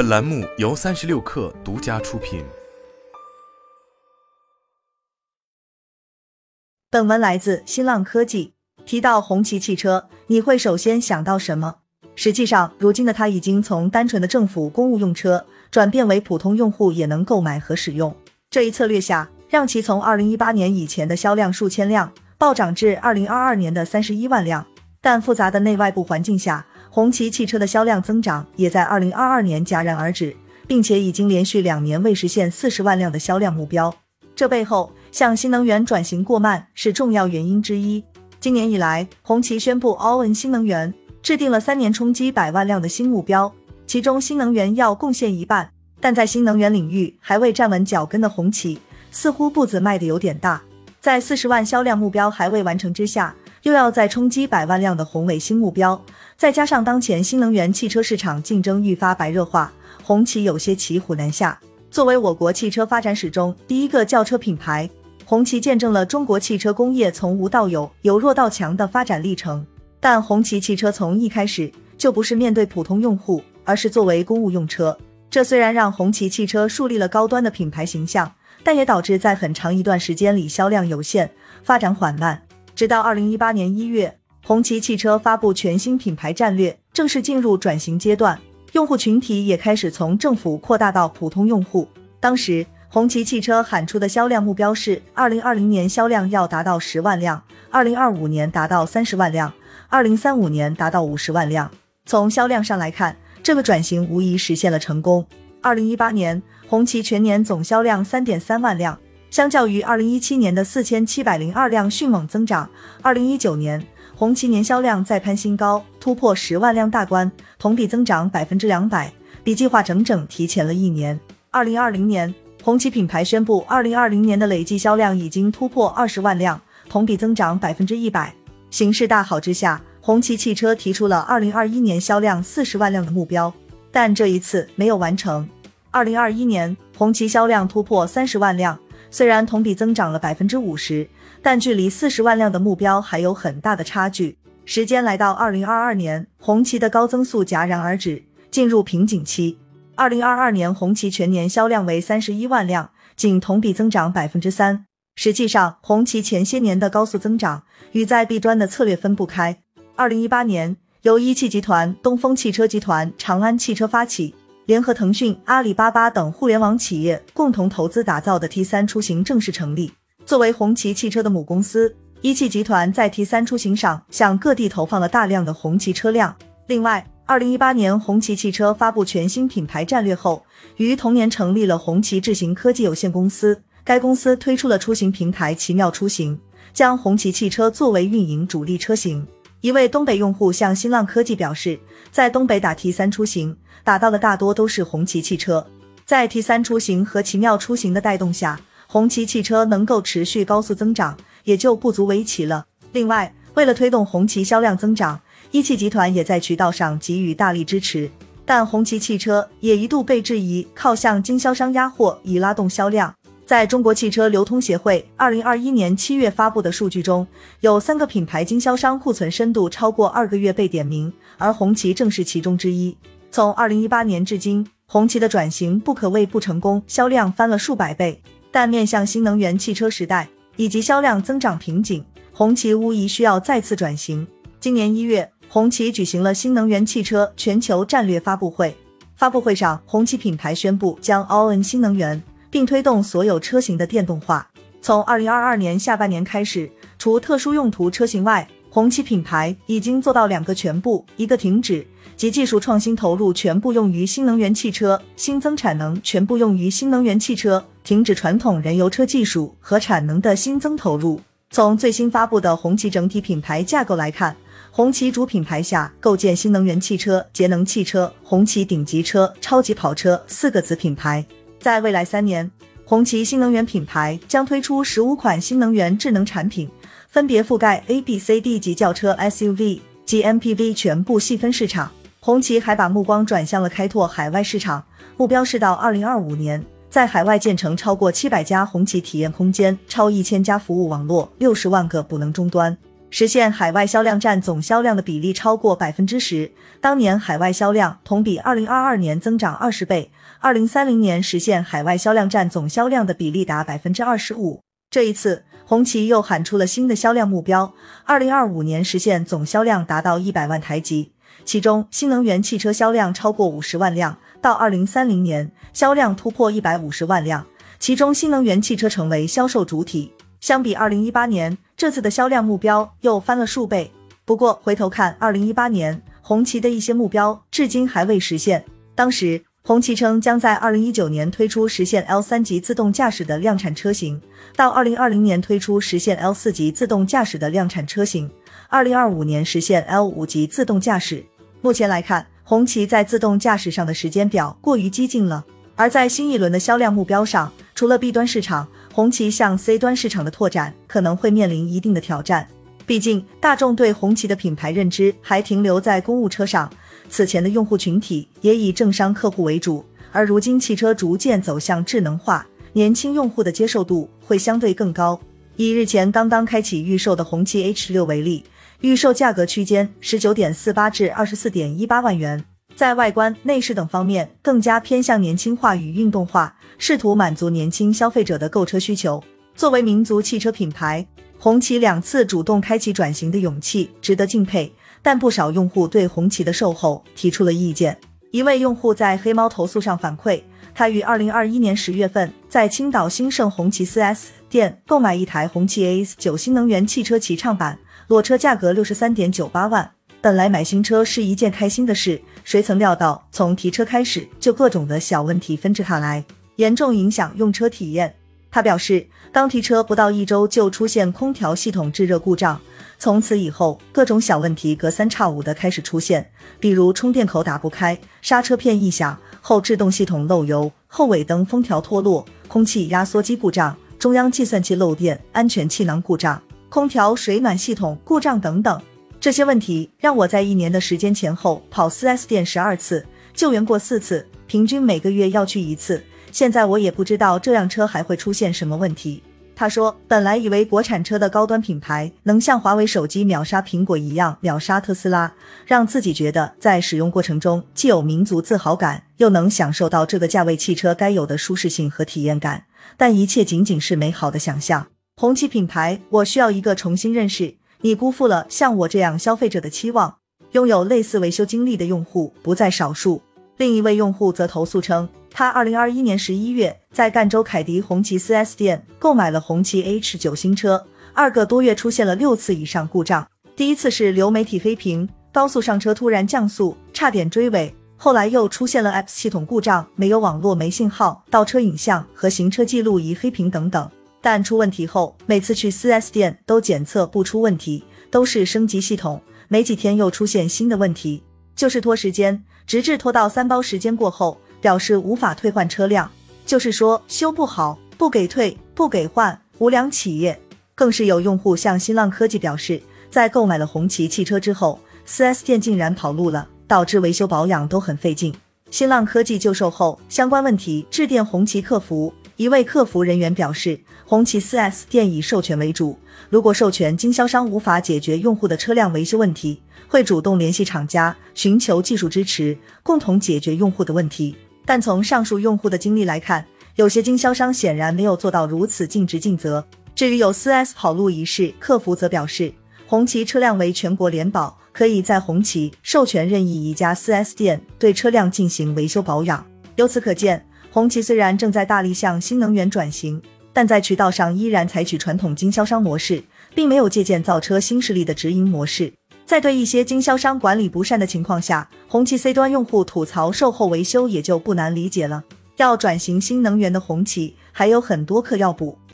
本栏目由三十六氪独家出品。本文来自新浪科技。提到红旗汽车，你会首先想到什么？实际上，如今的它已经从单纯的政府公务用车转变为普通用户也能购买和使用。这一策略下，让其从二零一八年以前的销量数千辆暴涨至二零二二年的三十一万辆。但复杂的内外部环境下，红旗汽车的销量增长也在二零二二年戛然而止，并且已经连续两年未实现四十万辆的销量目标。这背后，向新能源转型过慢是重要原因之一。今年以来，红旗宣布 All in 新能源制定了三年冲击百万辆的新目标，其中新能源要贡献一半。但在新能源领域还未站稳脚跟的红旗，似乎步子迈得有点大。在四十万销量目标还未完成之下。又要再冲击百万辆的宏伟新目标，再加上当前新能源汽车市场竞争愈发白热化，红旗有些骑虎难下。作为我国汽车发展史中第一个轿车品牌，红旗见证了中国汽车工业从无到有、由弱到强的发展历程。但红旗汽车从一开始就不是面对普通用户，而是作为公务用车。这虽然让红旗汽车树立了高端的品牌形象，但也导致在很长一段时间里销量有限，发展缓慢。直到二零一八年一月，红旗汽车发布全新品牌战略，正式进入转型阶段，用户群体也开始从政府扩大到普通用户。当时，红旗汽车喊出的销量目标是：二零二零年销量要达到十万辆，二零二五年达到三十万辆，二零三五年达到五十万辆。从销量上来看，这个转型无疑实现了成功。二零一八年，红旗全年总销量三点三万辆。相较于二零一七年的四千七百零二辆迅猛增长，二零一九年红旗年销量再攀新高，突破十万辆大关，同比增长百分之两百，比计划整整提前了一年。二零二零年，红旗品牌宣布，二零二零年的累计销量已经突破二十万辆，同比增长百分之一百。形势大好之下，红旗汽车提出了二零二一年销量四十万辆的目标，但这一次没有完成。二零二一年，红旗销量突破三十万辆。虽然同比增长了百分之五十，但距离四十万辆的目标还有很大的差距。时间来到二零二二年，红旗的高增速戛然而止，进入瓶颈期。二零二二年，红旗全年销量为三十一万辆，仅同比增长百分之三。实际上，红旗前些年的高速增长与在弊端的策略分不开。二零一八年，由一汽集团、东风汽车集团、长安汽车发起。联合腾讯、阿里巴巴等互联网企业共同投资打造的 T 三出行正式成立。作为红旗汽车的母公司，一汽集团在 T 三出行上向各地投放了大量的红旗车辆。另外，二零一八年红旗汽车发布全新品牌战略后，于同年成立了红旗智行科技有限公司。该公司推出了出行平台奇妙出行，将红旗汽车作为运营主力车型。一位东北用户向新浪科技表示，在东北打 T 三出行，打到的大多都是红旗汽车。在 T 三出行和奇妙出行的带动下，红旗汽车能够持续高速增长，也就不足为奇了。另外，为了推动红旗销量增长，一汽集团也在渠道上给予大力支持。但红旗汽车也一度被质疑靠向经销商压货以拉动销量。在中国汽车流通协会二零二一年七月发布的数据中，有三个品牌经销商库存深度超过二个月被点名，而红旗正是其中之一。从二零一八年至今，红旗的转型不可谓不成功，销量翻了数百倍。但面向新能源汽车时代以及销量增长瓶颈，红旗无疑需要再次转型。今年一月，红旗举行了新能源汽车全球战略发布会，发布会上，红旗品牌宣布将 All in 新能源。并推动所有车型的电动化。从二零二二年下半年开始，除特殊用途车型外，红旗品牌已经做到两个全部、一个停止，即技术创新投入全部用于新能源汽车，新增产能全部用于新能源汽车，停止传统燃油车技术和产能的新增投入。从最新发布的红旗整体品牌架构来看，红旗主品牌下构建新能源汽车、节能汽车、红旗顶级车、超级跑车四个子品牌。在未来三年，红旗新能源品牌将推出十五款新能源智能产品，分别覆盖 A、B、C、D 级轿车、SUV 及 MPV 全部细分市场。红旗还把目光转向了开拓海外市场，目标是到二零二五年，在海外建成超过七百家红旗体验空间，超一千家服务网络，六十万个补能终端。实现海外销量占总销量的比例超过百分之十。当年海外销量同比二零二二年增长二十倍，二零三零年实现海外销量占总销量的比例达百分之二十五。这一次，红旗又喊出了新的销量目标：二零二五年实现总销量达到一百万台级，其中新能源汽车销量超过五十万辆；到二零三零年，销量突破一百五十万辆，其中新能源汽车成为销售主体。相比二零一八年，这次的销量目标又翻了数倍。不过回头看二零一八年，红旗的一些目标至今还未实现。当时红旗称将在二零一九年推出实现 L 三级自动驾驶的量产车型，到二零二零年推出实现 L 四级自动驾驶的量产车型，二零二五年实现 L 五级自动驾驶。目前来看，红旗在自动驾驶上的时间表过于激进了。而在新一轮的销量目标上，除了 B 端市场，红旗向 C 端市场的拓展可能会面临一定的挑战。毕竟，大众对红旗的品牌认知还停留在公务车上，此前的用户群体也以政商客户为主。而如今汽车逐渐走向智能化，年轻用户的接受度会相对更高。以日前刚刚开启预售的红旗 H 六为例，预售价格区间十九点四八至二十四点一八万元。在外观、内饰等方面更加偏向年轻化与运动化，试图满足年轻消费者的购车需求。作为民族汽车品牌，红旗两次主动开启转型的勇气值得敬佩。但不少用户对红旗的售后提出了意见。一位用户在黑猫投诉上反馈，他于二零二一年十月份在青岛兴盛红旗 4S 店购买一台红旗 AS 九新能源汽车齐畅版，裸车价格六十三点九八万。本来买新车是一件开心的事，谁曾料到从提车开始就各种的小问题纷至沓来，严重影响用车体验。他表示，刚提车不到一周就出现空调系统制热故障，从此以后各种小问题隔三差五的开始出现，比如充电口打不开、刹车片异响、后制动系统漏油、后尾灯封条脱落、空气压缩机故障、中央计算器漏电、安全气囊故障、空调水暖系统故障等等。这些问题让我在一年的时间前后跑 4S 店十二次，救援过四次，平均每个月要去一次。现在我也不知道这辆车还会出现什么问题。他说，本来以为国产车的高端品牌能像华为手机秒杀苹果一样秒杀特斯拉，让自己觉得在使用过程中既有民族自豪感，又能享受到这个价位汽车该有的舒适性和体验感。但一切仅仅是美好的想象。红旗品牌，我需要一个重新认识。你辜负了像我这样消费者的期望。拥有类似维修经历的用户不在少数。另一位用户则投诉称，他二零二一年十一月在赣州凯迪红旗 4S 店购买了红旗 H 九新车，二个多月出现了六次以上故障。第一次是流媒体黑屏，高速上车突然降速，差点追尾；后来又出现了 App 系统故障，没有网络、没信号，倒车影像和行车记录仪黑屏等等。但出问题后，每次去 4S 店都检测不出问题，都是升级系统。没几天又出现新的问题，就是拖时间，直至拖到三包时间过后，表示无法退换车辆，就是说修不好，不给退，不给换，无良企业。更是有用户向新浪科技表示，在购买了红旗汽车之后，4S 店竟然跑路了，导致维修保养都很费劲。新浪科技就售后相关问题致电红旗客服。一位客服人员表示，红旗 4S 店以授权为主，如果授权经销商无法解决用户的车辆维修问题，会主动联系厂家寻求技术支持，共同解决用户的问题。但从上述用户的经历来看，有些经销商显然没有做到如此尽职尽责。至于有 4S 跑路一事，客服则表示，红旗车辆为全国联保，可以在红旗授权任意一家 4S 店对车辆进行维修保养。由此可见。红旗虽然正在大力向新能源转型，但在渠道上依然采取传统经销商模式，并没有借鉴造车新势力的直营模式。在对一些经销商管理不善的情况下，红旗 C 端用户吐槽售后维修也就不难理解了。要转型新能源的红旗还有很多课要补。